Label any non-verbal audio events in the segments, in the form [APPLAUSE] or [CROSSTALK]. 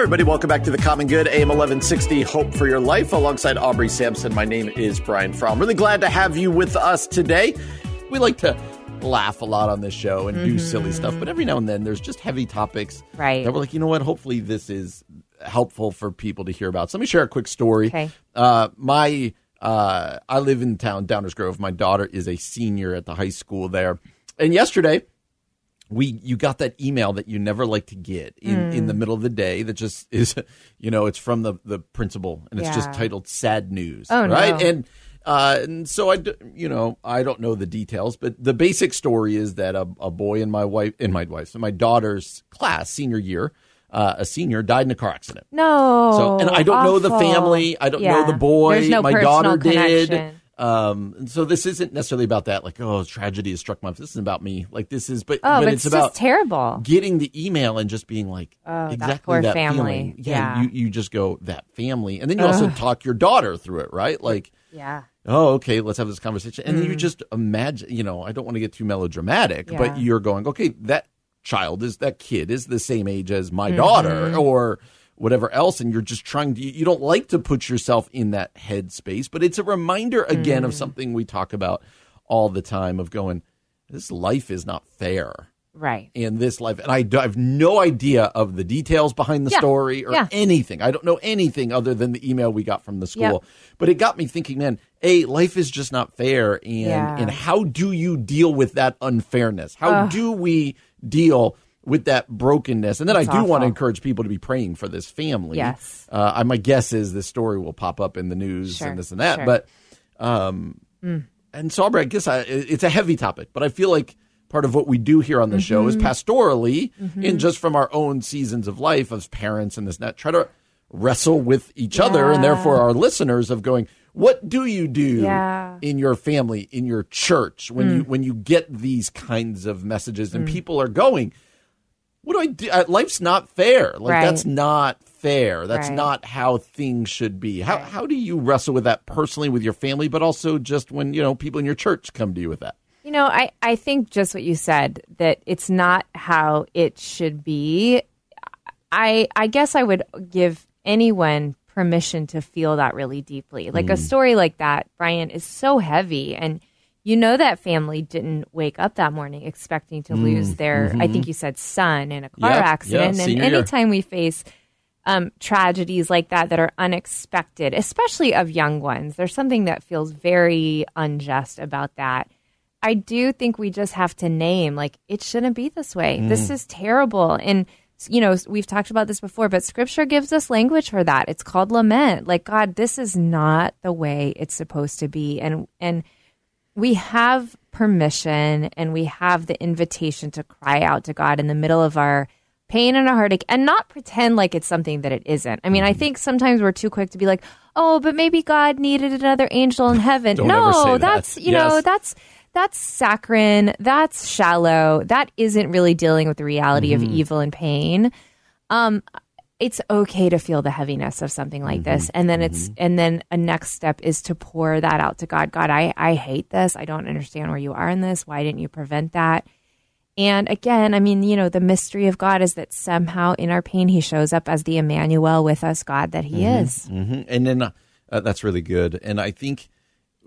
everybody, welcome back to the Common Good, AM 1160, Hope for Your Life, alongside Aubrey Sampson. My name is Brian Fromm. Really glad to have you with us today. We like to laugh a lot on this show and do silly stuff, but every now and then there's just heavy topics. Right. That we're like, you know what? Hopefully this is helpful for people to hear about. So let me share a quick story. Okay. Uh, my, uh, I live in town, Downers Grove. My daughter is a senior at the high school there. And yesterday, we you got that email that you never like to get in, in the middle of the day that just [LAUGHS] is you know it's from the the principal and it's just titled sad news Oh, no. right and uh and so i you know i don't know the details but the basic story is that a, a boy in my wife in my wife's in my daughter's class senior year uh, a senior died in a car accident. No. so and i don't know the family i don't know the boy no my daughter did. connection. Um, and so this isn't necessarily about that, like, oh, tragedy has struck my. This isn't about me. Like this is, but, Oh, but it's it's about just terrible. getting the email and just being like Oh, that exactly poor that family. feeling. Yeah, Yeah. You, you just go that family, and then you also talk your daughter through it, right? Like, Yeah. oh, okay, let's have this conversation, and then you just imagine. You know, I don't want to get too melodramatic, Yeah. but you're going, okay, that child is that kid is the same age as my daughter, or whatever else and you're just trying to you don't like to put yourself in that headspace but it's a reminder again of mm. something we talk about all the time of going this life is not fair Right. in this life. And I, do- I have no idea of the details behind the Yeah. story or Yeah. anything. I don't know anything other than the email we got from the school. Yep. But it got me thinking, man, A, life is just not fair. And, Yeah. and how do you deal with that unfairness? How do we deal with that brokenness? And then That's I do want to encourage people to be praying for this family. Yes. Uh, I- my guess is this story will pop up in the news Sure, and this and that. sure. But um, and so I guess I, it's a heavy topic, but I feel like part of what we do here on the show is Mm-hmm. pastorally, and just from our own seasons of life as parents and this and that, try to wrestle with each other and therefore our listeners of going, what do you do Yeah. in your family, in your church when Mm. you when you get these kinds of messages and people are going, what do I do? Life's not fair. Like Right. that's not fair. That's Right. not how things should be. How how do you wrestle with that personally with your family, but also just when you know people in your church come to you with that? You know, I, I think just what you said, that it's not how it should be. I I guess I would give anyone permission to feel that really deeply. Like a mm. story like that, Brian, is so heavy and you know that family didn't wake up that morning expecting to lose mm, their I mm-hmm. think you said son in a car yeah, accident. and senior year. anytime we face um, tragedies like that that are unexpected, especially of young ones. There's something that feels very unjust about that. I do think we just have to name like it shouldn't be this way. This mm. is terrible. And you know, we've talked about this before, but scripture gives us language for that. It's called lament. Like God, this is not the way it's supposed to be. And and we have permission and we have the invitation to cry out to God in the middle of our pain and our heartache and not pretend like it's something that it isn't. I mean, Mm-hmm. I think sometimes we're too quick to be like, "Oh, but maybe God needed another angel in heaven." Don't no, ever say that. that's, you know, that's that's saccharine, that's shallow. That isn't really dealing with the reality Mm-hmm. of evil and pain. Um it's okay to feel the heaviness of something like this. Mm-hmm. and then it's and then a next step is to pour that out to god. God i i hate this. I don't understand where you are in this. Why didn't you prevent that? And again i mean you know the mystery of god is that somehow in our pain he shows up as the emmanuel with us god that he is. Hmm And then uh, uh, that's really good. And I think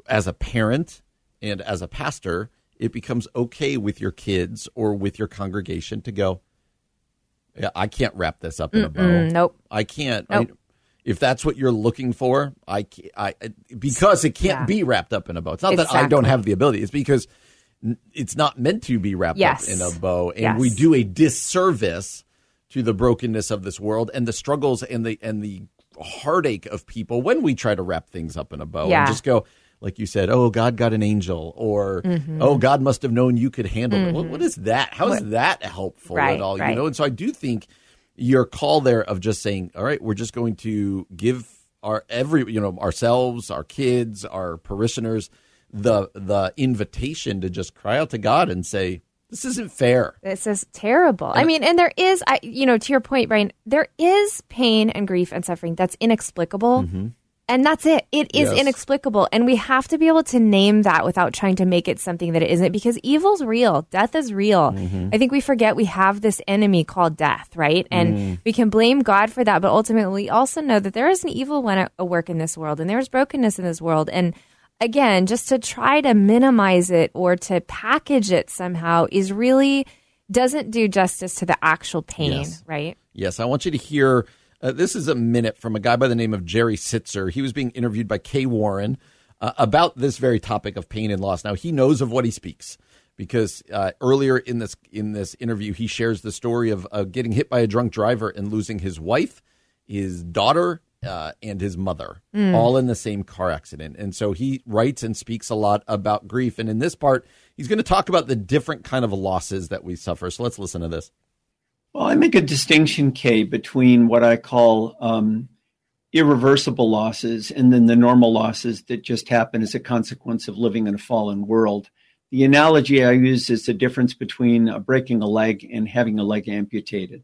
as a parent and as a pastor, it becomes okay with your kids or with your congregation to go, I can't wrap this up in a bow. Nope I can't. I- if that's what you're looking for, I, I, because it can't Yeah. be wrapped up in a bow. It's not that I don't have the ability. It's because it's not meant to be wrapped Yes. up in a bow, and Yes. we do a disservice to the brokenness of this world and the struggles and the and the heartache of people when we try to wrap things up in a bow Yeah. and just go. Like you said, oh, God got an angel, or Mm-hmm. oh, God must have known you could handle it. What, what is that? How is that helpful Right, at all? You know, and so I do think your call there of just saying, all right, we're just going to give our every, you know, ourselves, our kids, our parishioners, the the invitation to just cry out to God and say, this isn't fair. This is terrible. I mean, and there is, I, you know, to your point, Brian, there is pain and grief and suffering that's inexplicable. And that's it. It is Yes. inexplicable. And we have to be able to name that without trying to make it something that it isn't because evil's real. Death is real. Mm-hmm. I think we forget we have this enemy called death, right? And mm. we can blame God for that. But ultimately, we also know that there is an evil one at at work in this world and there's brokenness in this world. And again, just to try to minimize it or to package it somehow is really doesn't do justice to the actual pain, Yes. right? Yes, I want you to hear. Uh, this is a minute from a guy by the name of Jerry Sittser. He was being interviewed by Kay Warren uh, about this very topic of pain and loss. Now he knows of what he speaks because uh, earlier in this in this interview he shares the story of uh, getting hit by a drunk driver and losing his wife, his daughter, uh, and his mother, all in the same car accident. And so he writes and speaks a lot about grief. And in this part, he's going to talk about the different kind of losses that we suffer. So let's listen to this. Well, I make a distinction, Kay, between what I call um, irreversible losses and then the normal losses that just happen as a consequence of living in a fallen world. The analogy I use is the difference between uh, breaking a leg and having a leg amputated.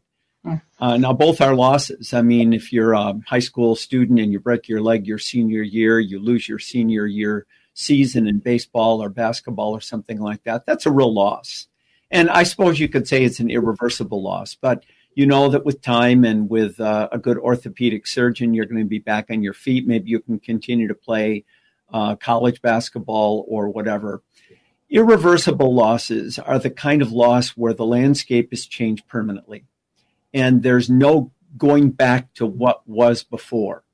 Uh, now, both are losses. I mean, if you're a high school student and you break your leg your senior year, you lose your senior year season in baseball or basketball or something like that, that's a real loss. And I suppose you could say it's an irreversible loss, but you know that with time and with uh, a good orthopedic surgeon, you're going to be back on your feet. Maybe you can continue to play uh, college basketball or whatever. Irreversible losses are the kind of loss where the landscape is changed permanently and there's no going back to what was before.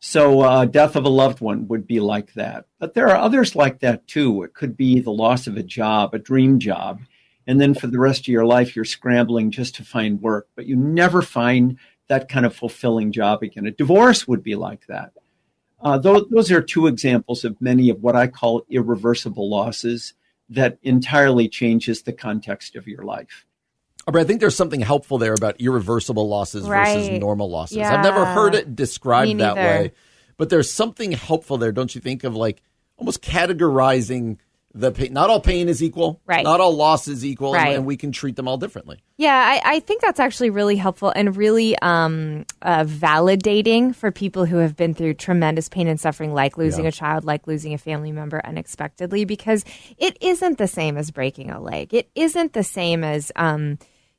So, uh, death of a loved one would be like that. But there are others like that too. It could be the loss of a job, a dream job. And then for the rest of your life, you're scrambling just to find work, but you never find that kind of fulfilling job again. A divorce would be like that. Uh, those, those are two examples of many of what I call irreversible losses that entirely changes the context of your life. But I think there's something helpful there about irreversible losses versus normal losses. Yeah. I've never heard it described that way, but there's something helpful there, don't you think? Of like almost categorizing the pain. Not all pain is equal. Right. Not all loss is equal, and- Right. and, we can treat them all differently. Yeah, I, I think that's actually really helpful and really um, uh, validating for people who have been through tremendous pain and suffering, like losing a child, like losing a family member unexpectedly, because it isn't the same as breaking a leg. It isn't the same as. Um,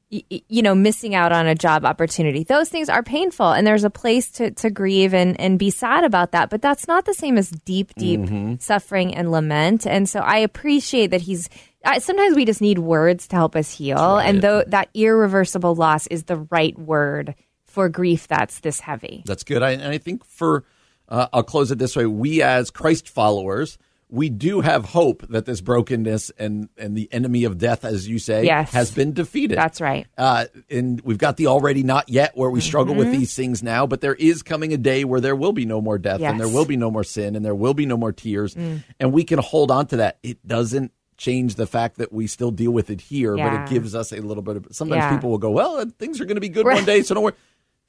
you know, missing out on a job opportunity. Those things are painful, and there's a place to, to grieve and, and be sad about that. But that's not the same as deep, deep suffering and lament. And so I appreciate that he's. I, sometimes we just need words to help us heal, and though that irreversible loss is the right word for grief that's this heavy. That's good. I, and I think for, uh, I'll close it this way. We as Christ followers, we do have hope that this brokenness and, and the enemy of death, as you say, Yes. has been defeated. That's right. Uh, and we've got the already not yet where we struggle with Mm-hmm. these things now, but there is coming a day where there will be no more death and there Mm. will be no more sin and there will be no more tears. And we can hold on to that. It doesn't change the fact that we still deal with it here, but it gives us a little bit of. Sometimes Yeah. people will go, well, things are going to be good Right. one day, so don't worry.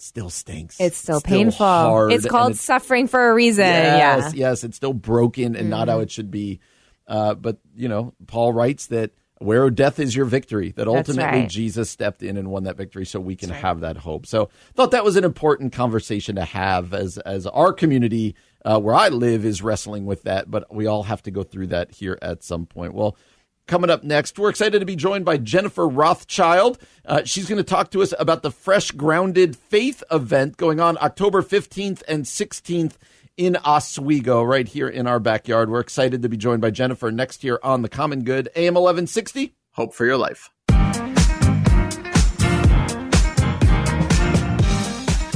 It still stinks. It's still painful. hard, it's called it's- suffering for a reason. Yes, yeah. yes, it's still broken and not how it should be. Uh, but you know, Paul writes that where death is your victory, that ultimately right. Jesus stepped in and won that victory, so we can have that hope. So, thought that was an important conversation to have as as our community uh, where I live is wrestling with that, but we all have to go through that here at some point. Well. Coming up next, we're excited to be joined by Jennifer Rothschild. Uh, she's going to talk to us about the Fresh Grounded Faith event going on October 15th and 16th in Oswego, right here in our backyard. We're excited to be joined by Jennifer next year on The Common Good, AM 1160. Hope for your life.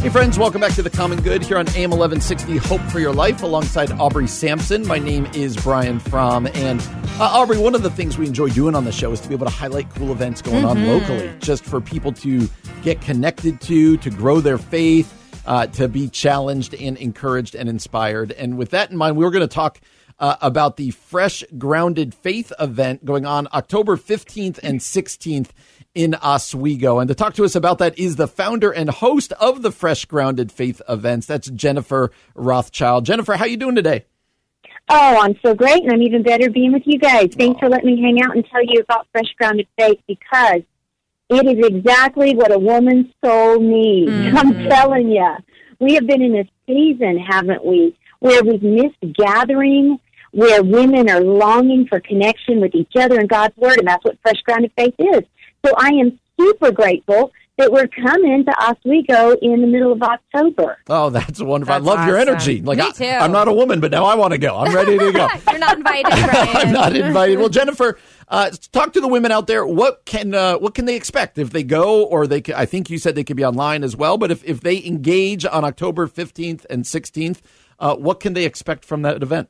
Hey, friends, welcome back to The Common Good here on AM 1160 Hope for Your Life alongside Aubrey Sampson. My name is Brian Fromm. And uh, Aubrey, one of the things we enjoy doing on the show is to be able to highlight cool events going on locally, just for people to get connected to, to grow their faith, uh, to be challenged and encouraged and inspired. And with that in mind, we were going to talk. Uh, about the Fresh Grounded Faith event going on October 15th and 16th in Oswego. And to talk to us about that is the founder and host of the Fresh Grounded Faith events. That's Jennifer Rothschild. Jennifer, how you doing today? Oh, I'm so great, and I'm even better being with you guys. Thanks for letting me hang out and tell you about Fresh Grounded Faith because it is exactly what a woman's soul needs. Mm-hmm. I'm telling you. We have been in a season, haven't we, where we've missed gathering, where women are longing for connection with each other and God's Word, and that's what Fresh Grounded Faith is. So I am super grateful that we're coming to Oswego in the middle of October. Oh, that's wonderful. That's I love awesome. your energy. Like Me I, too. I'm not a woman, but now I want to go. I'm ready to go. [LAUGHS] You're not invited, [LAUGHS] Brian. I'm not invited. Well, Jennifer, uh, talk to the women out there. What can uh, what can they expect if they go, or they? Can, I think you said they could be online as well. But if if they engage on October 15th and 16th, uh, what can they expect from that event?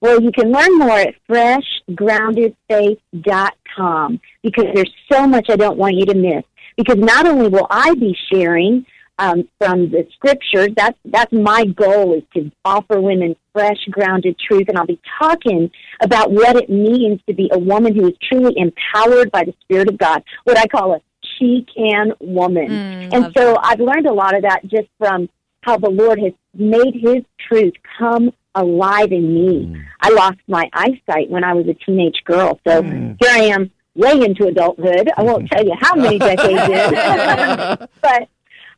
Well, you can learn more at freshgroundedfaith.com because there's so much I don't want you to miss. Because not only will I be sharing um, from the scriptures, that's, that's my goal is to offer women fresh, grounded truth. And I'll be talking about what it means to be a woman who is truly empowered by the Spirit of God, what I call a she can woman. Mm, and so I've learned a lot of that just from how the Lord has made His truth come alive in me. Mm. I lost my eyesight when I was a teenage girl, so mm. here I am, way into adulthood. I won't tell you how many decades in, [LAUGHS] but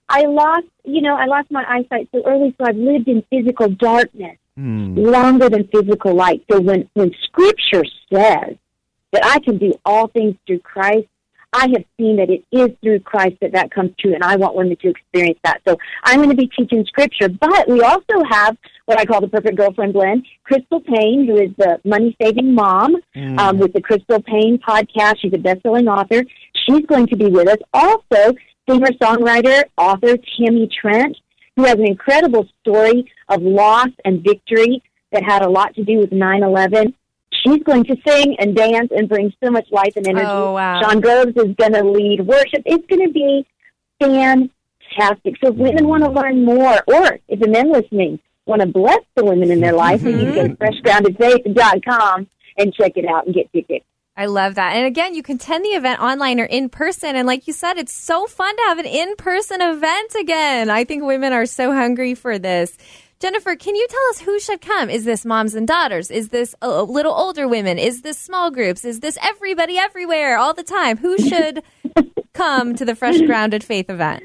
I lost, you know, I lost my eyesight so early, so I've lived in physical darkness mm. longer than physical light. So when when Scripture says that I can do all things through Christ, I have seen that it is through Christ that that comes true, and I want women to experience that. So I'm going to be teaching Scripture, but we also have what I call the Perfect Girlfriend Blend. Crystal Paine, who is the money saving mom um, with the Crystal Paine podcast, she's a best selling author. She's going to be with us. Also, singer songwriter author Tammy Trent, who has an incredible story of loss and victory that had a lot to do with 9 11. She's going to sing and dance and bring so much life and energy. Oh, wow. Sean Groves is going to lead worship. It's going to be fantastic. So if women want to learn more, or if the men listening want to bless the women in their mm-hmm. life, then you can go to freshgroundedfaith.com and check it out and get tickets. I love that. And again, you can attend the event online or in person. And like you said, it's so fun to have an in person event again. I think women are so hungry for this. Jennifer, can you tell us who should come? Is this moms and daughters? Is this a little older women? Is this small groups? Is this everybody everywhere all the time? Who should [LAUGHS] come to the Fresh Grounded Faith event?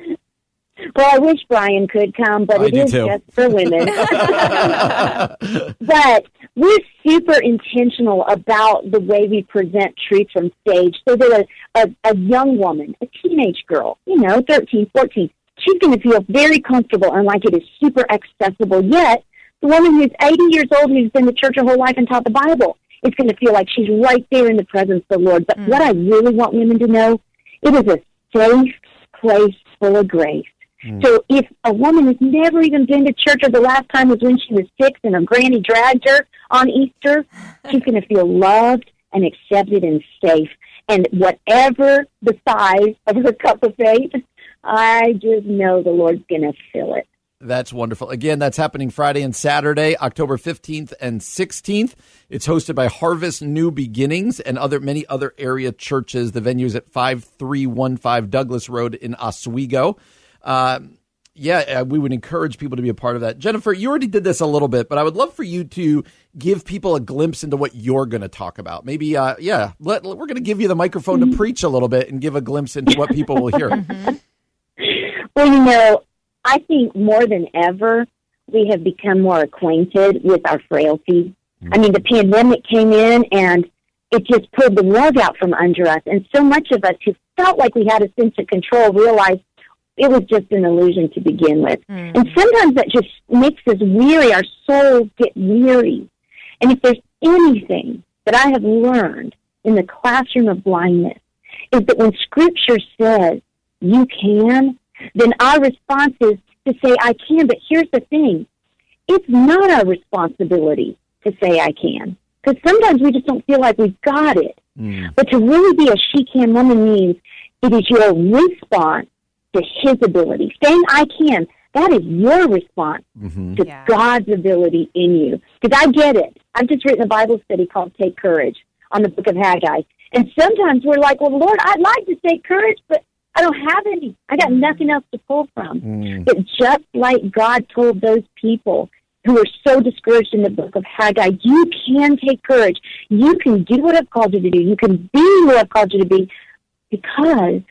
Well, I wish Brian could come, but I it do is too. just for women. [LAUGHS] but we're super intentional about the way we present truth from stage so that a, a, a young woman, a teenage girl, you know, 13, 14, she's going to feel very comfortable and like it is super accessible. Yet, the woman who's 80 years old who's been to church her whole life and taught the Bible, is going to feel like she's right there in the presence of the Lord. But mm. what I really want women to know, it is a safe place full of grace. Mm. So if a woman has never even been to church, or the last time was when she was six and her granny dragged her on Easter, she's going to feel loved and accepted and safe. And whatever the size of her cup of faith, I just know the Lord's going to fill it. That's wonderful. Again, that's happening Friday and Saturday, October 15th and 16th. It's hosted by Harvest New Beginnings and other many other area churches. The venue is at 5315 Douglas Road in Oswego. Uh, yeah, uh, we would encourage people to be a part of that. Jennifer, you already did this a little bit, but I would love for you to give people a glimpse into what you're going to talk about. Maybe, uh, yeah, let, we're going to give you the microphone to preach a little bit and give a glimpse into what people will hear. Well, you know, I think more than ever, we have become more acquainted with our frailty. I mean, the pandemic came in and it just pulled the rug out from under us. And so much of us who felt like we had a sense of control realized it was just an illusion to begin with. Hmm. And sometimes that just makes us weary. Our souls get weary. And if there's anything that I have learned in the classroom of blindness, is that when Scripture says you can, then our response is to say I can. But here's the thing it's not our responsibility to say I can. Because sometimes we just don't feel like we've got it. Hmm. But to really be a she can woman means it is your response to his ability. Saying I can, That is your response Mm-hmm. to Yeah. God's ability in you. Because I get it. I've just written a Bible study called Take Courage on the book of Haggai. And sometimes we're like, well, Lord, I'd like to take courage, but I don't have any. I got nothing else to pull from. Mm. But just like God told those people who were so discouraged in the book of Haggai, you can take courage. You can do what I've called you to do. You can be who I've called you to be because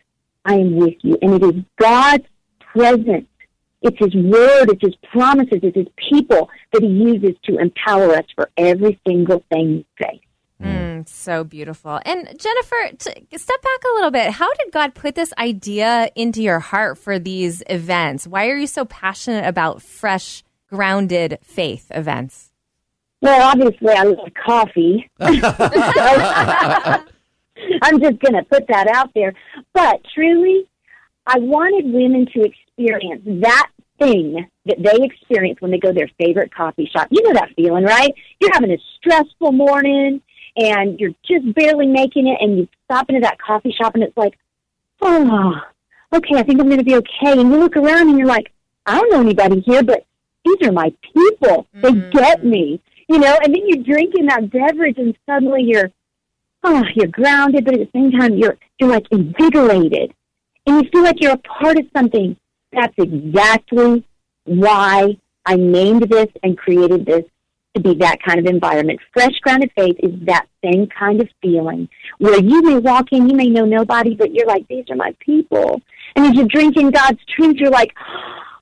I am with you. And it is God's presence. It's His word, it's His promises, it's His people that He uses to empower us for every single thing we face. Mm, so beautiful. And Jennifer, t- step back a little bit. How did God put this idea into your heart for these events? Why are you so passionate about fresh, grounded faith events? Well, obviously, I love coffee. [LAUGHS] [LAUGHS] [LAUGHS] [LAUGHS] I'm just going to put that out there. But truly, I wanted women to experience that thing that they experience when they go to their favorite coffee shop. You know that feeling, right? You're having a stressful morning and you're just barely making it, and you stop into that coffee shop, and it's like, oh, okay, I think I'm going to be okay. And you look around and you're like, I don't know anybody here, but these are my people. They get mm-hmm. me, you know. And then you're drinking that beverage, and suddenly you're, oh, you're grounded, but at the same time you're you're like invigorated, and you feel like you're a part of something. That's exactly why I named this and created this to be that kind of environment. Fresh grounded faith is that same kind of feeling where you may walk in, you may know nobody, but you're like, these are my people. And as you're drinking God's truth, you're like,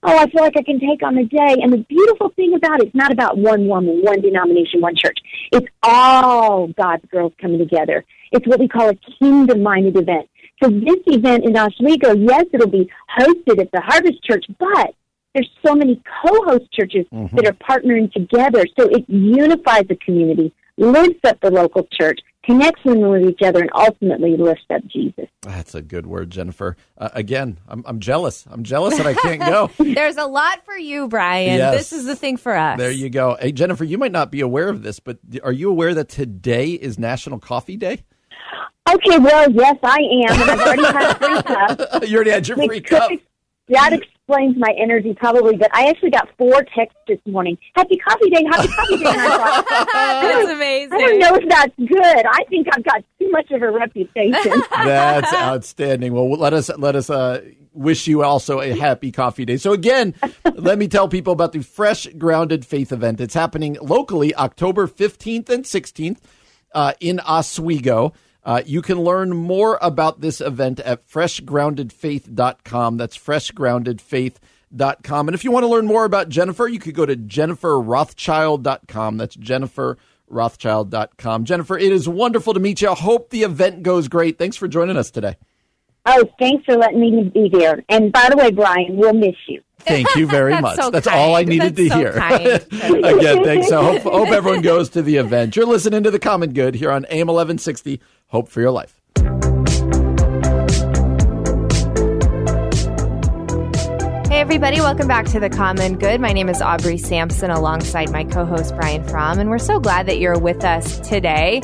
oh, I feel like I can take on the day. And the beautiful thing about it, it's not about one woman, one denomination, one church. It's all God's girls coming together. It's what we call a kingdom minded event. So this event in Oswego, yes, it'll be hosted at the Harvest Church, but there's so many co-host churches mm-hmm. that are partnering together. So it unifies the community, lifts up the local church, connects women with each other, and ultimately lifts up Jesus. That's a good word, Jennifer. Uh, again, I'm, I'm jealous. I'm jealous that I can't go. [LAUGHS] There's a lot for you, Brian. Yes. This is the thing for us. There you go. Hey, Jennifer, you might not be aware of this, but are you aware that today is National Coffee Day? Okay, well, yes, I am, and I've already had a free cup. [LAUGHS] you already had your Which free could cup. ex- That explains my energy probably, but I actually got four texts this morning. Happy coffee day, happy coffee day. And I thought, That's amazing. I don't know if that's good. I think I've got too much of a reputation. [LAUGHS] That's outstanding. Well, let us let us uh, wish you also a happy coffee day. So again, [LAUGHS] let me tell people about the Fresh Grounded Faith event. It's happening locally October 15th and 16th uh, in Oswego. Uh, you can learn more about this event at freshgroundedfaith.com. That's freshgroundedfaith.com. And if you want to learn more about Jennifer, you could go to jenniferrothschild.com. That's jenniferrothschild.com. Jennifer, it is wonderful to meet you. I hope the event goes great. Thanks for joining us today. Oh, thanks for letting me be there. And by the way, Brian, we'll miss you. Thank you very [LAUGHS] That's much. so That's all I needed That's to so hear. [LAUGHS] Again, thanks. So hope, hope [LAUGHS] everyone goes to the event. You're listening to The Common Good here on AM 1160. Hope for your life. Hey, everybody, welcome back to The Common Good. My name is Aubrey Sampson alongside my co host Brian Fromm, and we're so glad that you're with us today.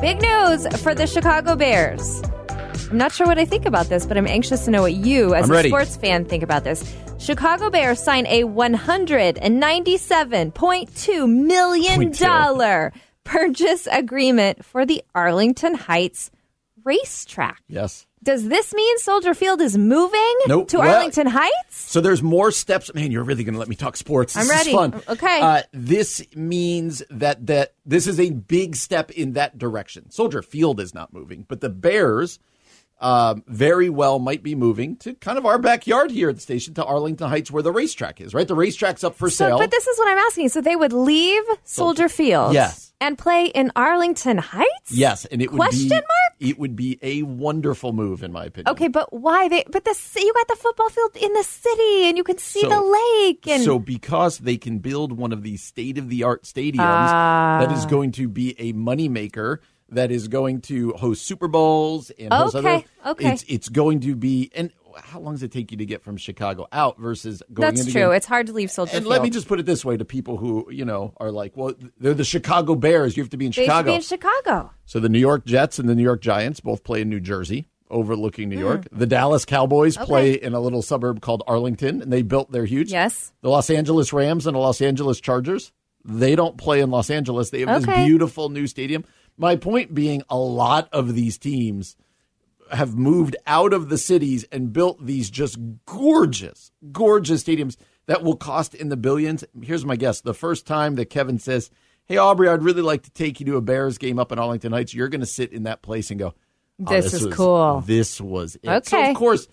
Big news for the Chicago Bears. I'm not sure what I think about this, but I'm anxious to know what you, as I'm a ready. sports fan, think about this. Chicago Bears sign a $197.2 million two. purchase agreement for the Arlington Heights racetrack. Yes. Does this mean Soldier Field is moving Nope. to Well- Arlington Heights? So there's more steps. Man, you're really going to let me talk sports. This I'm ready. Is fun. Okay. Uh, this means that that this is a big step in that direction. Soldier Field is not moving, but the Bears um, very well might be moving to kind of our backyard here at the station to Arlington Heights, where the racetrack is. Right, the racetrack's up for So, sale. but this is what I'm asking. So they would leave Soldier Field, Yes. and play in Arlington Heights. yes, and it would Question be mark? it would be a wonderful move in my opinion. Okay, but why they? But the you got the football field in the city, and you can see So- the lake. And so because they can build one of these state of the art stadiums Ah. that is going to be a moneymaker that is going to host Super Bowls and Okay, other okay. it's it's going to be and how long does it take you to get from Chicago out versus going that's true. game? It's hard to leave Soldier and Field. let me just put it this way to people who, you know, are like, well, they're the Chicago Bears. You have to be in they should Chicago. be in Chicago. So the New York Jets and the New York Giants both play in New Jersey. overlooking New hmm. York. The Dallas Cowboys play in a little suburb called Arlington, and they built their huge. Yes. The Los Angeles Rams and the Los Angeles Chargers, they don't play in Los Angeles. They have this beautiful new stadium. My point being, a lot of these teams have moved out of the cities and built these just gorgeous, gorgeous stadiums that will cost in the billions. Here's my guess: the first time that Kevin says, "Hey Aubrey, I'd really like to take you to a Bears game up in Arlington Heights," you're going to sit in that place and go, "Oh, This is was- cool." This was it." So Okay. of course,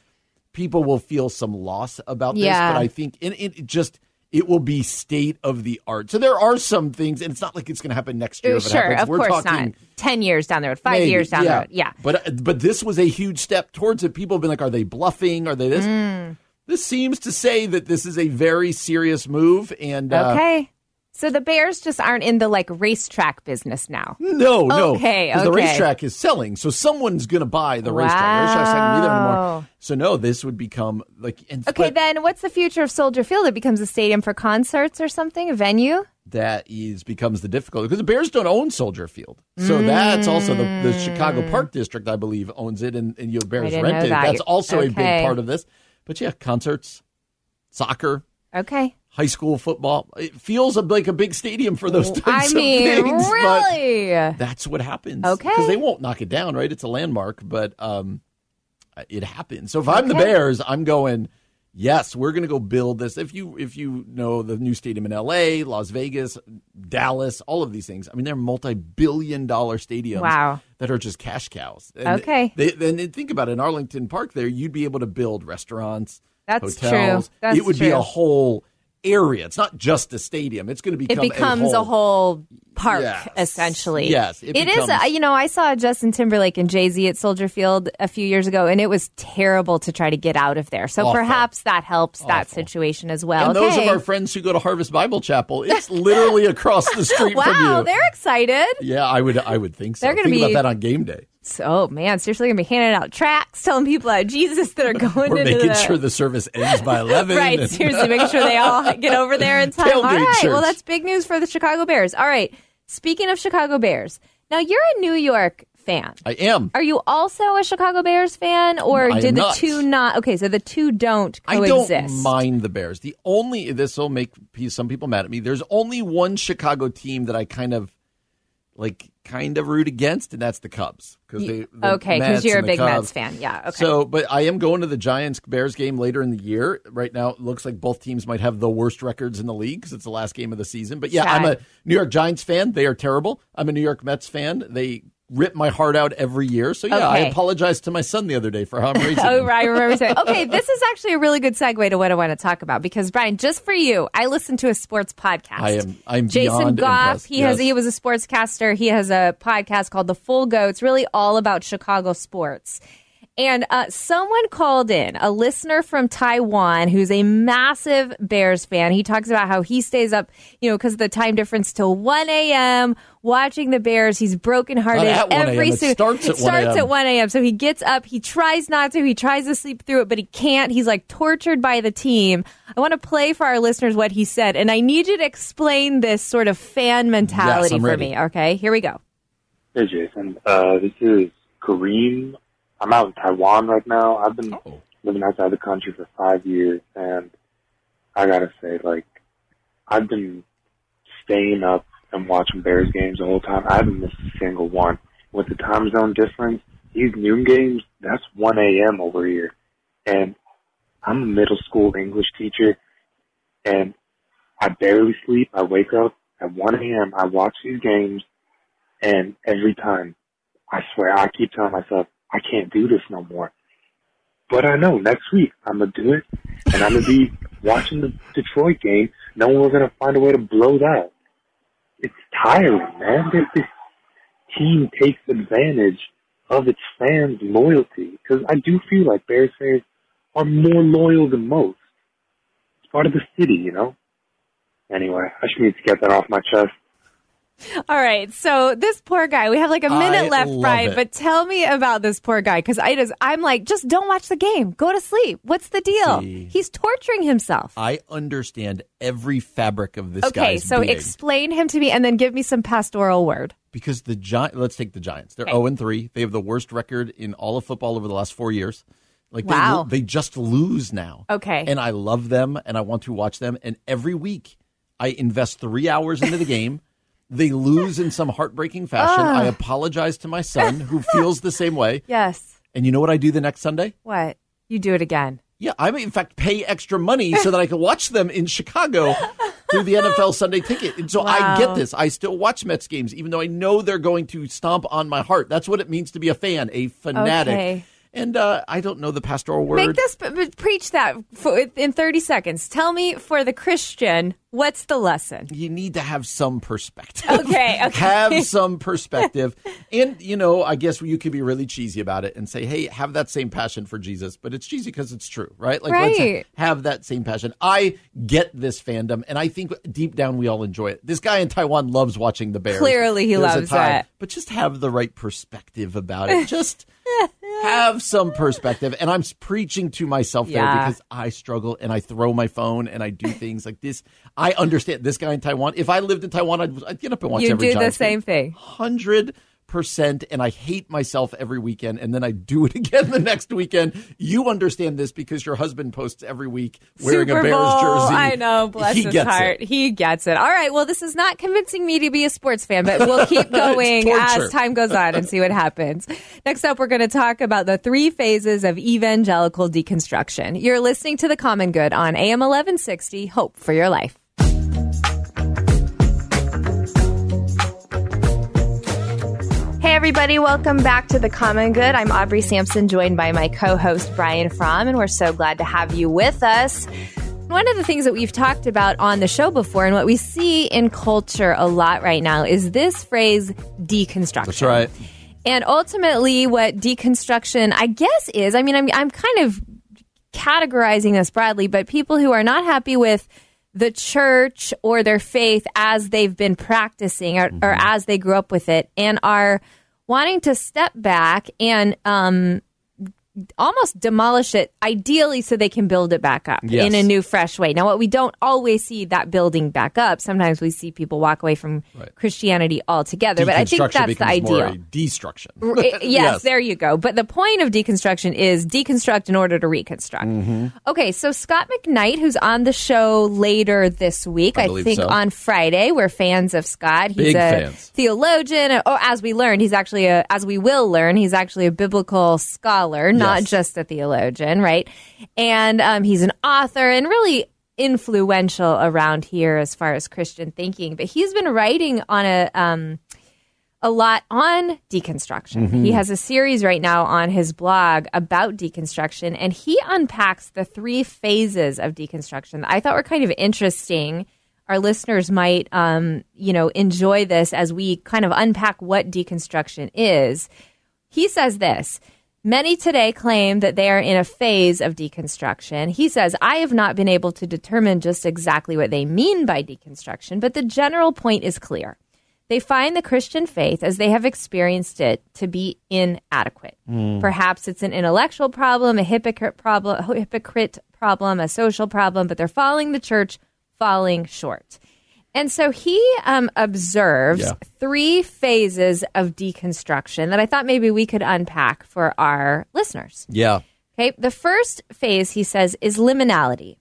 people will feel some loss about this, but I think and it just. It will be state of the art. So there are some things, and it's not like it's going to happen next year. Uh, sure, happens. of We're course talking not. Ten years down the road, five Maybe, years down the road. Yeah. But but this was a huge step towards it. People have been like, are they bluffing? Are they this? Mm. This seems to say that this is a very serious move. And uh, Okay. So the Bears just aren't in the like racetrack business now. no, no, Okay, 'Cause the racetrack is selling, so someone's going to buy the racetrack. The racetrack's not going to be there Wow. anymore. So no, this would become like and, Okay, but then what's the future of Soldier Field? It becomes a stadium for concerts or something, a venue? that is becomes the difficulty because the Bears don't own Soldier Field, so that's also the, the Chicago mm. Park District, I believe, owns it, and, and you know, Bears didn't rent it. that. That's also a big part of this. But yeah, concerts, soccer, Okay. High school football. It feels like a big stadium for those types I mean, of things. really? that's what happens. Okay. Because they won't knock it down, right? It's a landmark, but um, it happens. So if I'm the Bears, I'm going. Yes, we're going to go build this. If you if you know the new stadium in L.A., Las Vegas, Dallas, all of these things. I mean, they're multi-billion-dollar stadiums. Wow. That are just cash cows. And Okay. Then think about it. In Arlington Park, there you'd be able to build restaurants, That's hotels. true. That's it would be a whole area. It's not just a stadium. It's going to It becomes a whole park, Yes. essentially. Yes, it it is. becomes- uh, You know, I saw Justin Timberlake and Jay Z at Soldier Field a few years ago, and it was terrible to try to get out of there. So Awful. perhaps that helps that situation as well. And those of our friends who go to Harvest Bible Chapel, it's [LAUGHS] literally across the street from wow, you. they're excited. yeah, I would I would think so. They're gonna think about that on game day. So, oh man, seriously, gonna be handing out tracks, telling people about Jesus that are [LAUGHS] going We're making the sure the service ends by eleven. [LAUGHS] right. and- Seriously, making sure they all get over there in time. All Tailgate right. church. Well, that's big news for the Chicago Bears. All right. Speaking of Chicago Bears, now you're a New York fan. I am. Are you also a Chicago Bears fan, or I did the not. two not? Okay, so the two don't I don't mind the Bears. The only this will make some people mad at me. There's only one Chicago team that I kind of like, kind of root against, and that's the Cubs because they the Okay, because you're a big Cubs. Mets fan. Yeah. Okay. So, but I am going to the Giants Bears game later in the year. Right now, it looks like both teams might have the worst records in the league because it's the last game of the season. But yeah, I'm a New York Giants fan. They are terrible. I'm a New York Mets fan. They rip my heart out every year. So yeah, I Okay. apologized to my son the other day for how I'm raising [LAUGHS] Oh, right. I remember saying, [LAUGHS] okay, this is actually a really good segue to what I want to talk about because Brian, just for you, I listen to a sports podcast. I am- I'm Jason Goff. He has he was a sportscaster. He has a podcast called The Full Go. It's really all about Chicago sports. And uh, someone called in, a listener from Taiwan who's a massive Bears fan. He talks about how he stays up, you know, because of the time difference till 1 a.m. watching the Bears. He's brokenhearted Not at every a.m., it starts at starts 1 a.m.. at 1 a.m. So he gets up, he tries not to, he tries to sleep through it, but he can't. He's like tortured by the team. I want to play for our listeners what he said, and I need you to explain this sort of fan mentality I'm for ready. me. Okay, here we go. Hey Jason, uh, this is Kareem. I'm out in Taiwan right now. I've been Oh. living outside the country for five years, and I gotta say, like, I've been staying up and watching Bears games the whole time. I haven't missed a single one. With the time zone difference, these noon games, that's 1 a.m. over here. And I'm a middle school English teacher, and I barely sleep. I wake up at 1 a.m. I watch these games, and every time, I swear, I keep telling myself, I can't do this no more. But I know next week I'm gonna do it, and I'm gonna be watching the Detroit game, knowing we're gonna find a way to blow that. It's tiring, man. This, this team takes advantage of its fans' loyalty because I do feel like Bears fans are more loyal than most. It's part of the city, you know. Anyway, I just need to get that off my chest. [LAUGHS] All right, so this poor guy, we have like a minute I left, Brian, it. but tell me about this poor guy because I just, I'm like, just don't watch the game. Go to sleep. What's the deal? See. He's torturing himself. I understand every fabric of this Okay, so being. explain him to me and then give me some pastoral word. Because the Gi- let's take the Giants. They're Okay. 0 and 3. They have the worst record in all of football over the last 4 years. Like Wow. they they just lose now. Okay. And I love them and I want to watch them and every week I invest 3 hours into the game. They lose in some heartbreaking fashion. I ah. apologize to my son who [LAUGHS] feels the same way. Yes. And you know what I do the next Sunday? What? You do it again. Yeah, I may in fact pay extra money so that I can watch them in Chicago through the NFL Sunday ticket. And so I get this. I still watch Mets games, even though I know they're going to stomp on my heart. That's what it means to be a fan, a fanatic. Okay. And uh, I don't know the pastoral word. Make this, but, but preach that for, in 30 seconds. Tell me, for the Christian, what's the lesson? you need to have some perspective. Okay, [LAUGHS] okay. have some [LAUGHS] perspective. and, you know, I guess you could be really cheesy about it and say, hey, have that same passion for Jesus. But it's cheesy because it's true, right? Like, let's Right. have that same passion. I get this fandom, and I think deep down we all enjoy it. This guy in Taiwan loves watching the Bears. Clearly he There's loves it. But just have the right perspective about it. [LAUGHS] Just have some perspective. And I'm preaching to myself there because I struggle and I throw my phone and I do things like this. I understand this guy in Taiwan. If I lived in Taiwan, I'd, I'd get up and watch You every do the same thing. Hundred percent, and I hate myself every weekend, and then I do it [LAUGHS] again the next weekend. You understand this because your husband posts every week wearing Super a Bears Bowl. jersey. I know, bless he his heart. It. He gets it. All right. Well, this is not convincing me to be a sports fan, but we'll [LAUGHS] keep going as time goes on and see what happens. Next up, we're going to talk about the three phases of evangelical deconstruction. You're listening to The Common Good on AM 1160. Hope for your life. Everybody, welcome back to The Common Good. I'm Aubrey Sampson, joined by my co host, Brian Fromm, and we're so glad to have you with us. One of the things that we've talked about on the show before, and what we see in culture a lot right now, is this phrase deconstruction. That's right. And ultimately, what deconstruction, I guess, is I mean, I'm, I'm kind of categorizing this broadly, but people who are not happy with the church or their faith as they've been practicing or, or Mm-hmm. as they grew up with it and are wanting to step back and um, almost demolish it, ideally, so they can build it back up Yes. in a new, fresh way. Now, what we don't always see that building back up. Sometimes we see people walk away from Right. Christianity altogether, but I think that's the ideal. destruction. I- [LAUGHS] yes, there you go. But the point of deconstruction is deconstruct in order to reconstruct. Mm-hmm. Okay, so Scot McKnight, who's on the show later this week, I I, think so. on Friday, we're fans of Scot. He's Big a fans. theologian. Oh, as we learned, he's actually a, as we will learn, he's actually a biblical scholar, not Yes. just a theologian, right? And um, he's an author and really influential around here as far as Christian thinking. But he's been writing on a um, a lot on deconstruction. He has a series right now on his blog about deconstruction, and he unpacks the three phases of deconstruction that I thought were kind of interesting. Our listeners might, um, you know, enjoy this as we kind of unpack what deconstruction is. He says this. Many today claim that they are in a phase of deconstruction. He says, I have not been able to determine just exactly what they mean by deconstruction, but the general point is clear. They find the Christian faith, as they have experienced it, to be inadequate. Hmm. Perhaps it's an intellectual problem, a hypocrite problem, a hypocrite problem, a social problem, but they're following the church, falling short. And so he um, observes Yeah. three phases of deconstruction that I thought maybe we could unpack for our listeners. Yeah. Okay, the first phase, he says, is liminality.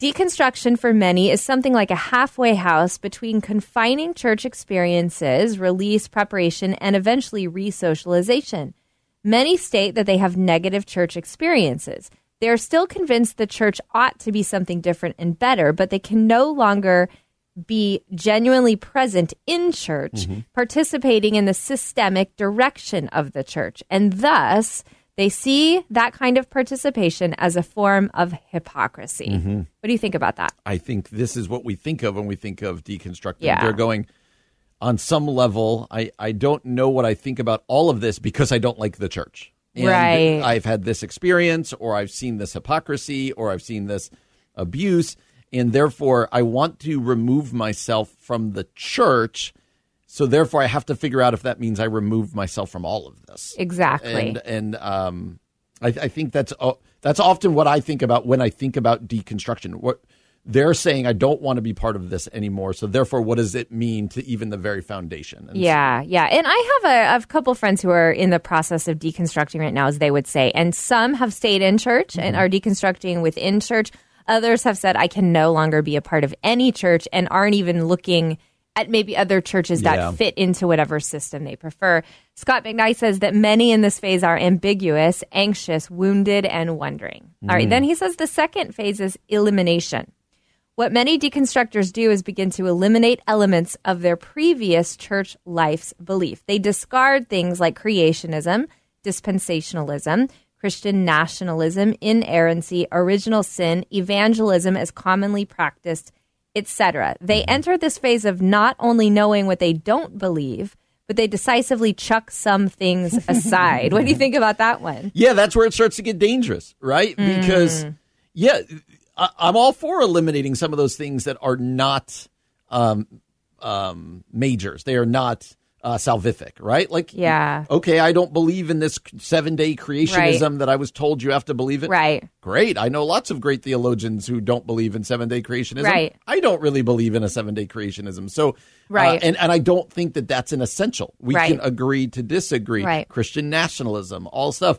Deconstruction for many is something like a halfway house between confining church experiences, release, preparation, and eventually re socialization. Many state that they have negative church experiences. They are still convinced the church ought to be something different and better, but they can no longer be genuinely present in church, mm-hmm. participating in the systemic direction of the church. And thus, they see that kind of participation as a form of hypocrisy. Mm-hmm. What do you think about that? I think this is what we think of when we think of deconstructing. Yeah. They're going on some level. I, I don't know what I think about all of this because I don't like the church. And Right. I've had this experience, or I've seen this hypocrisy, or I've seen this abuse, and therefore I want to remove myself from the church. So therefore, I have to figure out if that means I remove myself from all of this. Exactly. And and um, I, I think that's uh, that's often what I think about when I think about deconstruction. What they're saying, I don't want to be part of this anymore. So therefore, what does it mean to even the very foundation? And Yeah, yeah. And I have a, a couple friends who are in the process of deconstructing right now, as they would say. And some have stayed in church and Mm-hmm. are deconstructing within church. Others have said, I can no longer be a part of any church and aren't even looking at maybe other churches that Yeah. fit into whatever system they prefer. Scot McKnight says that many in this phase are ambiguous, anxious, wounded, and wondering. All right. Hmm. Then he says the second phase is elimination. What many deconstructors do is begin to eliminate elements of their previous church life's belief. They discard things like creationism, dispensationalism, Christian nationalism, inerrancy, original sin, evangelism as commonly practiced, etc. They enter this phase of not only knowing what they don't believe, but they decisively chuck some things [LAUGHS] aside. what do you think about that one? Yeah, that's where it starts to get dangerous, right? Mm. Because, yeah, I, I'm all for eliminating some of those things that are not um, um, majors. They are not uh, salvific, right? Like, Yeah. okay, I don't believe in this seven day creationism that I was told you have to believe it. Right. Great. I know lots of great theologians who don't believe in seven day creationism. Right. I don't really believe in a seven day creationism. So, uh, Right. and, and I don't think that that's an essential. We Right. can agree to disagree. Right. Christian nationalism, all stuff.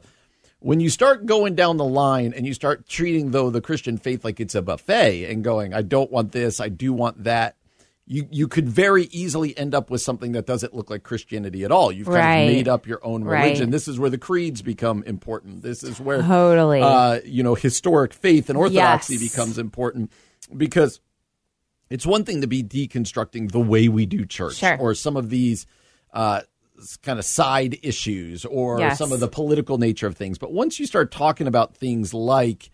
When you start going down the line and you start treating though the Christian faith like it's a buffet and going, I don't want this, I do want that. You, you could very easily end up with something that doesn't look like Christianity at all. You've kind Right. of made up your own religion. Right. This is where the creeds become important. This is where Totally. uh, you know, historic faith and orthodoxy Yes. becomes important because it's one thing to be deconstructing the way we do church Sure. or some of these uh, kind of side issues or Yes. some of the political nature of things. But once you start talking about things like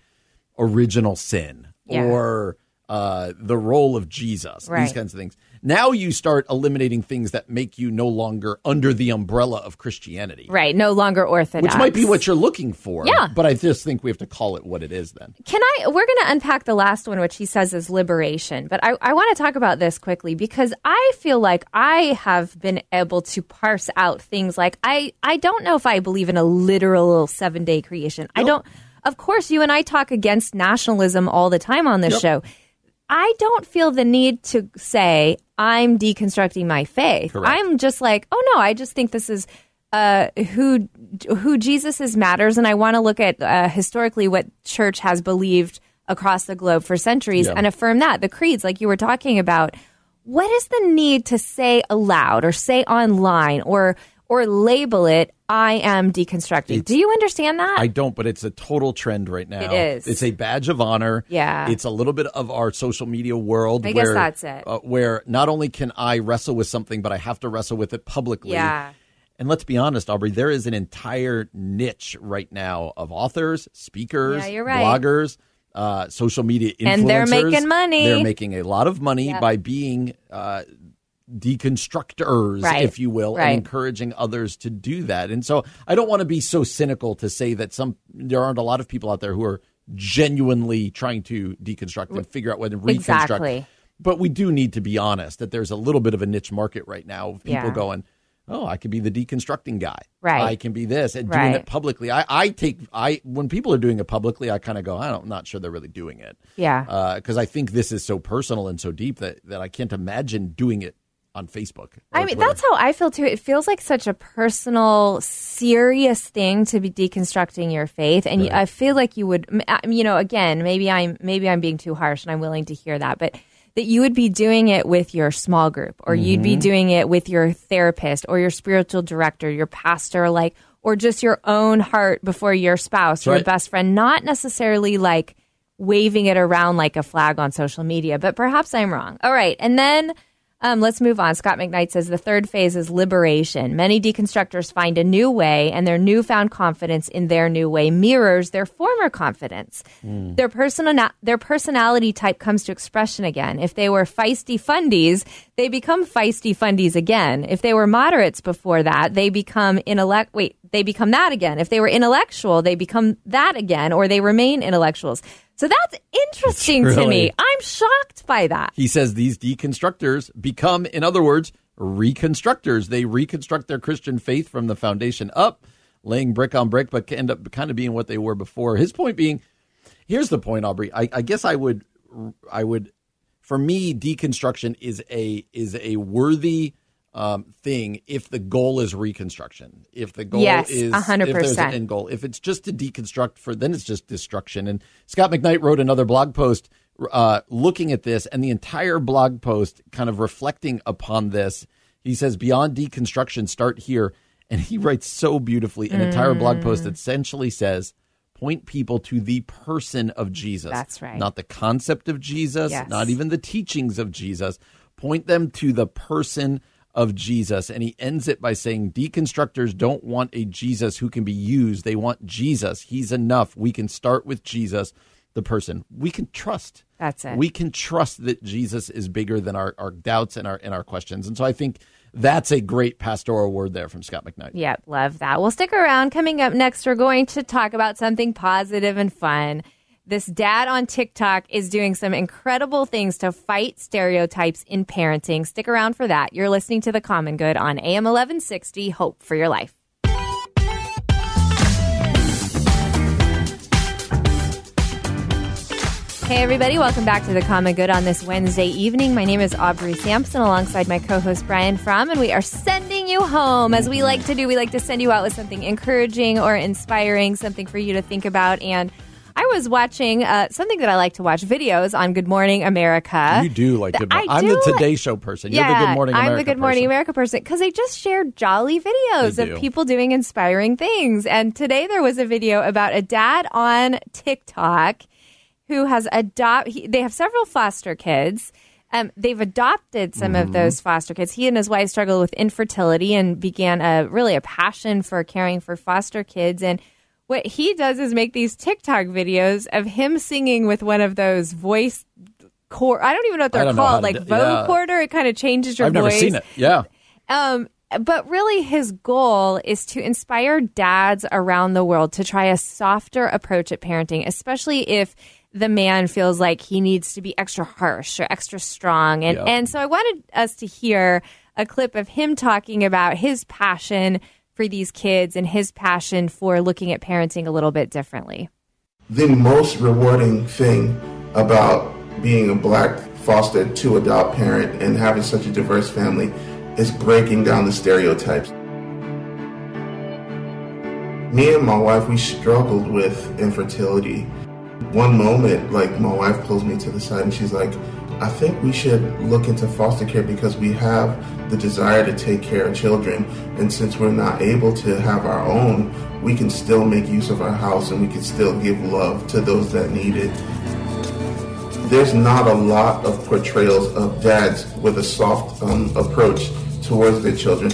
original sin Yeah. or uh, the role of Jesus, these kinds of things. Now you start eliminating things that make you no longer under the umbrella of Christianity. Right. No longer orthodox. Which might be what you're looking for. Yeah. But I just think we have to call it what it is then. Can I? We're going to unpack the last one, which he says is liberation. But I, I want to talk about this quickly because I feel like I have been able to parse out things like I, I don't know if I believe in a literal seven day creation. I don't. Of course, you and I talk against nationalism all the time on this Yep. show. I don't feel the need to say I'm deconstructing my faith. Correct. I'm just like, oh no, I just think this is uh, who who Jesus is matters, and I want to look at uh, historically what church has believed across the globe for centuries Yeah. and affirm that the creeds, like you were talking about. What is the need to say aloud or say online or or label it? I am deconstructing. Do you understand that? I don't, but it's a total trend right now. It is. It's a badge of honor. Yeah. It's a little bit of our social media world. I guess where, that's it. Uh, where not only can I wrestle with something, but I have to wrestle with it publicly. Yeah. And let's be honest, Aubrey, there is an entire niche right now of authors, speakers, Yeah, you're right. bloggers, uh, social media influencers. And they're making money. They're making a lot of money Yep. by being uh, deconstructors, Right. if you will, Right. and encouraging others to do that. And so I don't want to be so cynical to say that some there aren't a lot of people out there who are genuinely trying to deconstruct and figure out whether to reconstruct. Exactly. But we do need to be honest that there's a little bit of a niche market right now of people Yeah. going, "Oh, I could be the deconstructing guy. Right. I can be this and doing Right. it publicly." I, I take I when people are doing it publicly, I kind of go, I don't, I'm not sure they're really doing it. Yeah. Uh, because I think this is so personal and so deep that that I can't imagine doing it on Facebook. I mean, Twitter. that's how I feel too. It feels like such a personal, serious thing to be deconstructing your faith, and you I feel like you would, uh, you know, again, maybe I'm maybe I'm being too harsh, and I'm willing to hear that, but that you would be doing it with your small group, or you'd be mm-hmm. doing it with your therapist, or your spiritual director, your pastor, like, or just your own heart before your spouse, your best friend, not necessarily like waving it around like a flag on social media, but perhaps I'm wrong. All right. And then um, let's move on. Scot McKnight says the third phase is liberation. Many deconstructors find a new way, and their newfound confidence in their new way mirrors their former confidence. Their personal their personality type comes to expression again. If they were feisty fundies, they become feisty fundies again. If they were moderates before that, they become intellect. Wait, they become that again. If they were intellectual, they become that again, or they remain intellectuals. So that's interesting to me. I'm shocked by that. He says these deconstructors become, in other words, reconstructors. They reconstruct their Christian faith from the foundation up, laying brick on brick, but end up kind of being what they were before. His point being, here's the point, Aubrey. I, I guess I would I would, for me, deconstruction is a is a worthy um, thing if the goal is reconstruction. If the goal Yes, is 100%. if there's an end goal. If it's just to deconstruct for then it's just destruction. And Scot McKnight wrote another blog post uh, looking at this and the entire blog post kind of reflecting upon this. He says beyond deconstruction, start here. And he writes so beautifully an entire blog post that essentially says point people to the person of Jesus. That's right. Not the concept of Jesus, Yes. not even the teachings of Jesus. Point them to the person of Jesus. And he ends it by saying deconstructors don't want a Jesus who can be used. They want Jesus. He's enough. We can start with Jesus, the person. We can trust. That's it. We can trust that Jesus is bigger than our, our doubts and our and our questions. And so I think that's a great pastoral word there from Scot McKnight. Yep, love that. Well, stick around. Coming up next, we're going to talk about something positive and fun. This dad on TikTok is doing some incredible things to fight stereotypes in parenting. Stick around for that. You're listening to The Common Good on AM 1160. Hope for your life. Hey, everybody, welcome back to The Common Good on this Wednesday evening. My name is Aubrey Sampson alongside my co host Brian Fromm, and we are sending you home as we like to do. We like to send you out with something encouraging or inspiring, something for you to think about. And I was watching uh, something that I like to watch videos on Good Morning America. You do like good morning. I'm the. Today Show person. You're yeah, the Good Morning America I'm the Good Morning person. America person because they just share jolly videos of people doing inspiring things. And today there was a video about a dad on TikTok who has adopt. He, they have several foster kids. Um, they've adopted some Mm-hmm. of those foster kids. He and his wife struggled with infertility and began a really a passion for caring for foster kids. And what he does is make these TikTok videos of him singing with one of those voice core. I don't even know what they're don't know how called, like vocoder. yeah. It kind of changes your I've voice. never seen it. Yeah. Um, but really, his goal is to inspire dads around the world to try a softer approach at parenting, especially if the man feels like he needs to be extra harsh or extra strong. And, and so I wanted us to hear a clip of him talking about his passion for these kids and his passion for looking at parenting a little bit differently. the most rewarding thing about being a black foster to adult parent and having such a diverse family is breaking down the stereotypes. Me and my wife, we struggled with infertility. One moment, like my wife pulls me to the side and she's like, I think we should look into foster care because we have the desire to take care of children. And since we're not able to have our own, we can still make use of our house and we can still give love to those that need it. There's not a lot of portrayals of dads with a soft um, approach towards their children.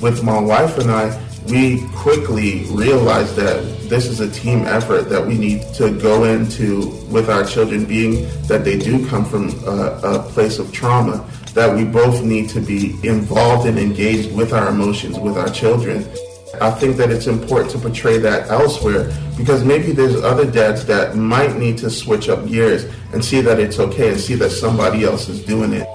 With my wife and I, we quickly realized that this is a team effort that we need to go into with our children, being that they do come from a, a place of trauma, that we both need to be involved and engaged with our emotions with our children. I think that it's important to portray that elsewhere because maybe there's other dads that might need to switch up gears and see that it's okay and see that somebody else is doing it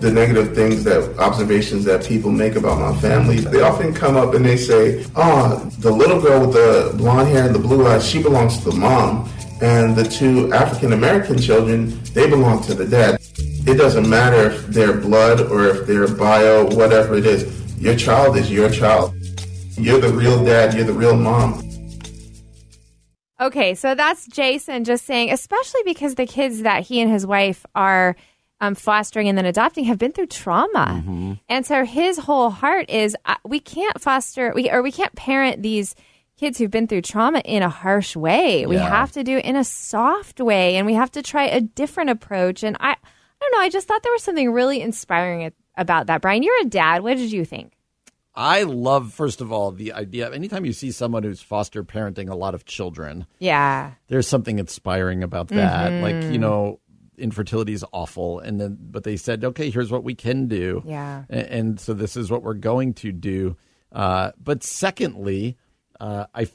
the negative things that observations that people make about my family, they often come up and they say, "Oh, the little girl with the blonde hair and the blue eyes, she belongs to the mom, and the two African American children, they belong to the dad." It doesn't matter if they're blood or if they're bio, whatever it is. Your child is your child. You're the real dad. You're the real mom. Okay, so that's Jason just saying, especially because the kids that he and his wife are um, fostering and then adopting have been through trauma, Mm-hmm. and so his whole heart is uh, we can't foster we or we can't parent these kids who've been through trauma in a harsh way. We Yeah. have to do it in a soft way, and we have to try a different approach. And I, I don't know, I just thought there was something really inspiring about that. Brian, you're a dad. What did you think? I love, first of all, the idea. Anytime you see someone who's foster parenting a lot of children, Yeah, there's something inspiring about that. Mm-hmm. Like you know, infertility is awful, and then but they said, okay, here's what we can do. Yeah. A- and, so this is what we're going to do. Uh, but secondly, uh, I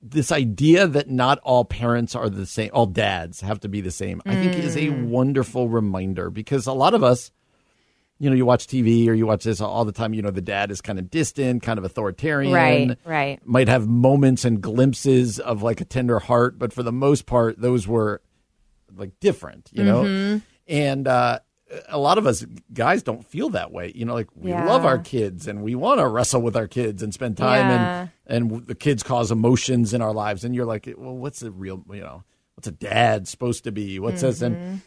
this idea that not all parents are the same, all dads have to be the same. I think is a wonderful reminder because a lot of us you know, you watch TV or you watch this all the time. You know, the dad is kind of distant, kind of authoritarian. Right, right. Might have moments and glimpses of like a tender heart, but for the most part, those were like different, you know. And uh, a lot of us guys don't feel that way. You know, like we Yeah. love our kids and we want to wrestle with our kids and spend time Yeah. and and the kids cause emotions in our lives. And you're like, well, what's a real, you know, what's a dad supposed to be? What's this? And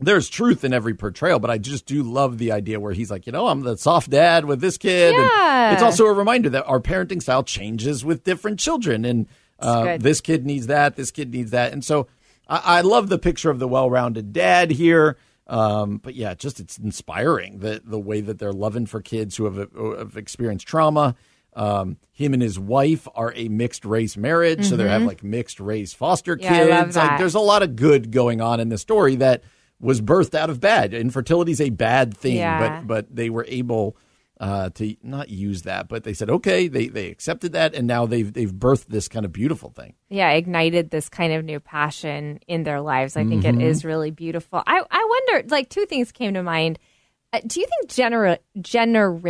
there's truth in every portrayal, but I just do love the idea where he's like, you know, I'm the soft dad with this kid. And Yeah. it's also a reminder that our parenting style changes with different children. And uh, this kid needs that, this kid needs that. And so I, I love the picture of the well rounded dad here. Um, but yeah, just it's inspiring the the way that they're loving for kids who have, who have experienced trauma. Um, him and his wife are a mixed race marriage, so they have like mixed race foster Mm-hmm. Yeah, kids. Like there's a lot of good going on in the story that was birthed out of bad. Infertility is a bad thing, Yeah. but but they were able uh, to not use that, but they said okay, they they accepted that, and now they've they've birthed this kind of beautiful thing. yeah, ignited this kind of new passion in their lives. I think Mm-hmm. it is really beautiful. I, I wonder, like, two things came to mind. Uh, do you think gener-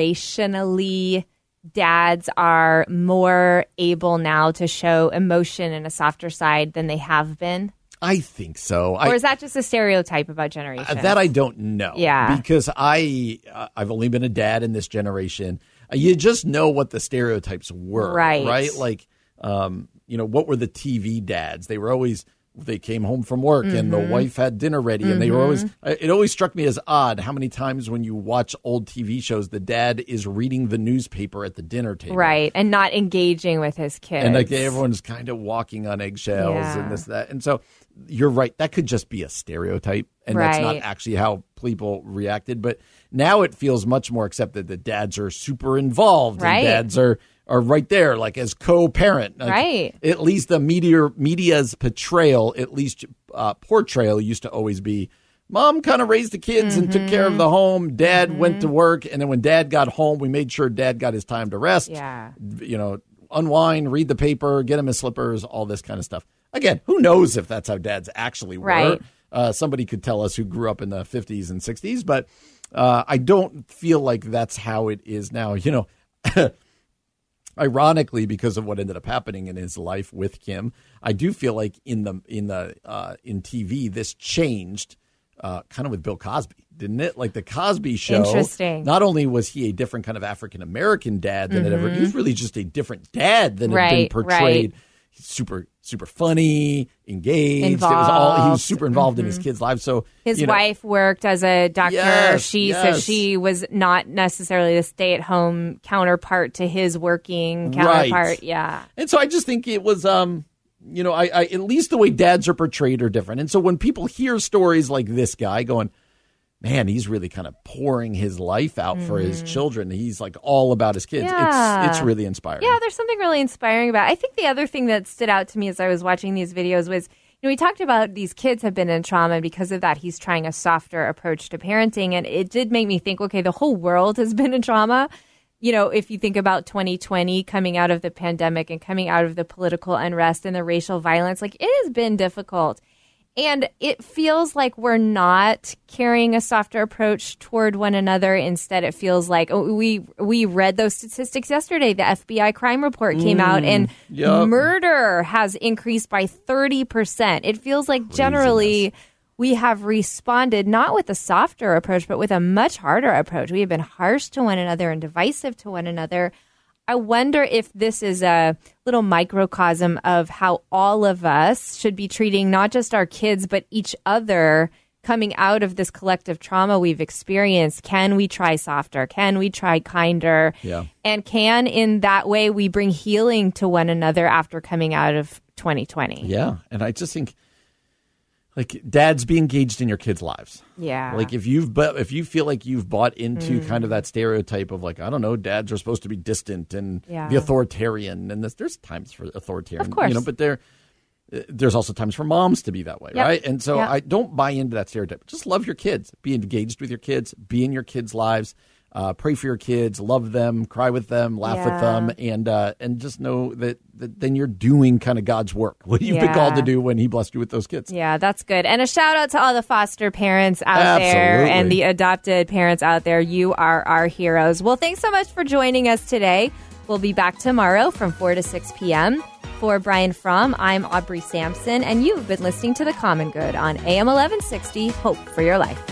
generationally dads are more able now to show emotion and a softer side than they have been? I think so. Or I, is that just a stereotype about generation? Uh, That I don't know. Yeah. because I uh, I've only been a dad in this generation. Uh, you just know what the stereotypes were, Right. Right, like um, you know, what were the TV dads? They were always they came home from work and the Mm-hmm. wife had dinner ready, and they were always. uh, It always struck me as odd how many times when you watch old TV shows, the dad is reading the newspaper at the dinner table, right, and not engaging with his kids. and like everyone's kind of walking on eggshells Yeah. and this that and so you're right that could just be a stereotype and that's not actually how people reacted but now it feels much more accepted that dads are super involved Right. and dads are are right there like as co-parent Like, Right. at least the media media's portrayal at least uh, portrayal used to always be Mom kind of raised the kids and took care of Mm-hmm. the home. Dad went to work, and then when Dad got home, we made sure Dad got his time to rest Yeah. you know, unwind, read the paper, get him his slippers, all this kind of stuff. Again, who knows if that's how dads actually were? Right. Uh, somebody could tell us who grew up in the 50s and 60s, but uh, I don't feel like that's how it is now. You know, [LAUGHS] ironically, because of what ended up happening in his life with Kim, I do feel like in the in the uh, in TV this changed. Uh, kind of with Bill Cosby, didn't it? Like the Cosby Show. Interesting. Not only was he a different kind of African American dad than it ever, he was really just a different dad than had been Mm-hmm. Portrayed. right. He's super, super funny, engaged. It was all he was super involved in his kids' lives. So His you know, wife worked as a doctor. Yes, she so she was not necessarily the stay at home counterpart to his working Right. counterpart. Yeah. And so I just think it was, um, you know, I, I at least the way dads are portrayed are different. And so when people hear stories like this guy going, man, he's really kind of pouring his life out for his children. He's like all about his kids. Mm. Yeah. It's it's really inspiring. Yeah, there's something really inspiring about. It. I think the other thing that stood out to me as I was watching these videos was, you know, we talked about these kids have been in trauma and because of that. He's trying a softer approach to parenting, and it did make me think, okay, the whole world has been in trauma. You know, if you think about 2020 coming out of the pandemic and coming out of the political unrest and the racial violence, like it has been difficult. And it feels like we're not carrying a softer approach toward one another. Instead, it feels like oh, we we read those statistics yesterday. The FBI crime report came mm, out, and Yup. murder has increased by thirty percent. It feels like generally we have responded not with a softer approach, but with a much harder approach. We have been harsh to one another and divisive to one another. I wonder if this is a little microcosm of how all of us should be treating not just our kids, but each other coming out of this collective trauma we've experienced. Can we try softer? Can we try kinder? Yeah. And can, in that way, we bring healing to one another after coming out of 2020? Yeah. And I just think, like, dads be engaged in your kids' lives. Yeah. Like if you've but if you feel like you've bought into kind of that stereotype of like I don't know dads are supposed to be distant and Yeah. the authoritarian and this, there's times for authoritarian Of course. you know but there uh, there's also times for moms to be that way Yep. right and so Yep. I don't buy into that stereotype just love your kids be engaged with your kids be in your kids lives uh, pray for your kids love them cry with them laugh with them and uh, and just know that, that then you're doing kind of God's work [LAUGHS] what you've been called to do when he blessed you with those kids Yeah, that's good. And a shout out to all the foster parents out there and the adopted parents out there. You are our heroes. Well, thanks so much for joining us today. We'll be back tomorrow from 4 to 6 p.m. For Brian Fromm, I'm Aubrey Sampson, and you've been listening to The Common Good on AM 1160 Hope for Your Life.